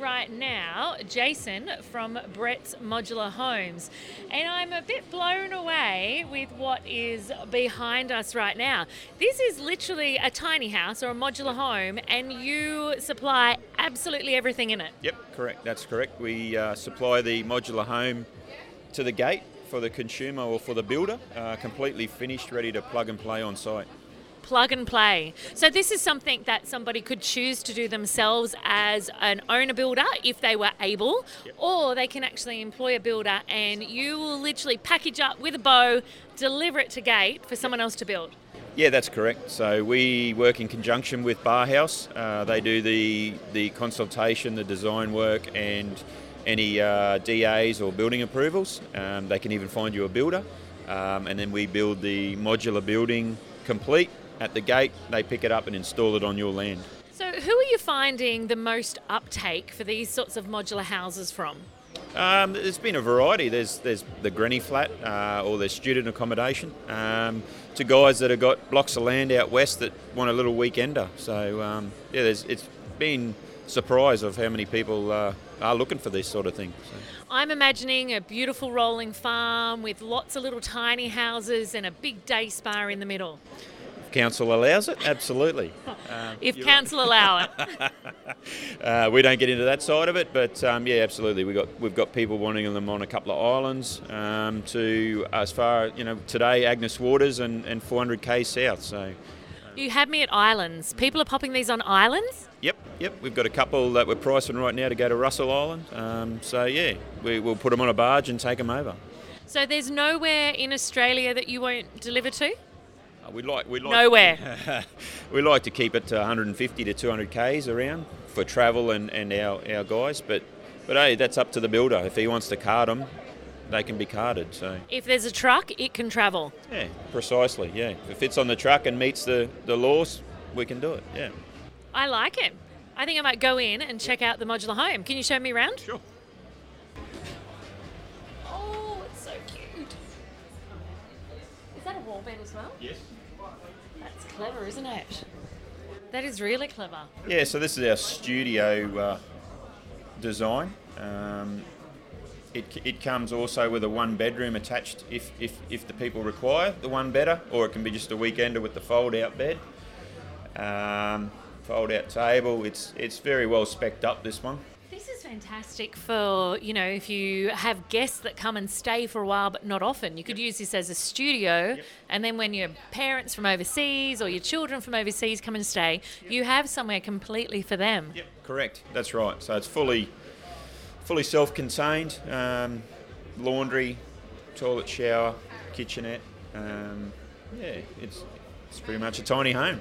right now Jason from Brett's Modular Homes, and I'm a bit blown away with what is behind us right now. This is literally a tiny house or a modular home, and you supply absolutely everything in it. Yep, correct. That's correct. We uh, supply the modular home to the gate for the consumer or for the builder, uh, completely finished, ready to plug and play on site. Plug and play. So, this is something that somebody could choose to do themselves as an owner builder if they were able, Yep. or they can actually employ a builder and you will literally package up with a bow, deliver it to gate for someone else to build. Yeah, that's correct. So we work in conjunction with Bar House. Uh, they do the the consultation, the design work, and any uh, DAs or building approvals. Um, they can even find you a builder, um, and then we build the modular building complete at the gate. They pick it up and install it on your land. So, who are you finding the most uptake for these sorts of modular houses from? Um, there's been a variety. There's there's the granny flat uh, or there's student accommodation um, to guys that have got blocks of land out west that want a little weekender. So um, yeah, there's it's been surprise of how many people uh, are looking for this sort of thing. So. I'm imagining a beautiful rolling farm with lots of little tiny houses and a big day spa in the middle. If council allows it, absolutely. Um, If you're council allow it. uh, we don't get into that side of it, but um, yeah, absolutely. We got we've got people wanting them on a couple of islands um, to as far you know today Agnes Waters and, and 400k south. So. You had me at islands. People are popping these on islands? Yep, yep. We've got a couple that we're pricing right now to go to Russell Island. Um, so yeah, we, we'll put them on a barge and take them over. So there's nowhere in Australia that you won't deliver to? Uh, we like we like Nowhere. we like to keep it to 150 to 200 k's around for travel and, and our, our guys. But but hey, that's up to the builder. If he wants to cart them, they can be carted. So If there's a truck, it can travel. yeah, precisely. Yeah, if it fits on the truck and meets the the laws, we can do it. Yeah. I like it. I think I might go in and check out the modular home. Can you show me around? Sure. A wall bed as well? Yes. That's clever, isn't it? That is really clever. Yeah, so this is our studio uh, design. Um, it, it comes also with a one bedroom attached if, if, if the people require the one better, or it can be just a weekender with the fold out bed, um, fold out table. It's, it's very well specced up, this one. Fantastic for, you know, if you have guests that come and stay for a while but not often. You could use this as a studio, and then when your parents from overseas or your children from overseas come and stay, you have somewhere completely for them. Yep, correct. That's right. So it's fully fully self-contained. Um, laundry, toilet, shower, kitchenette. Um, yeah, it's it's pretty much a tiny home.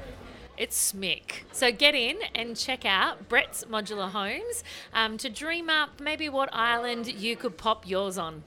It's Smick. So get in and check out Brett's Modular Homes um, to dream up maybe what island you could pop yours on.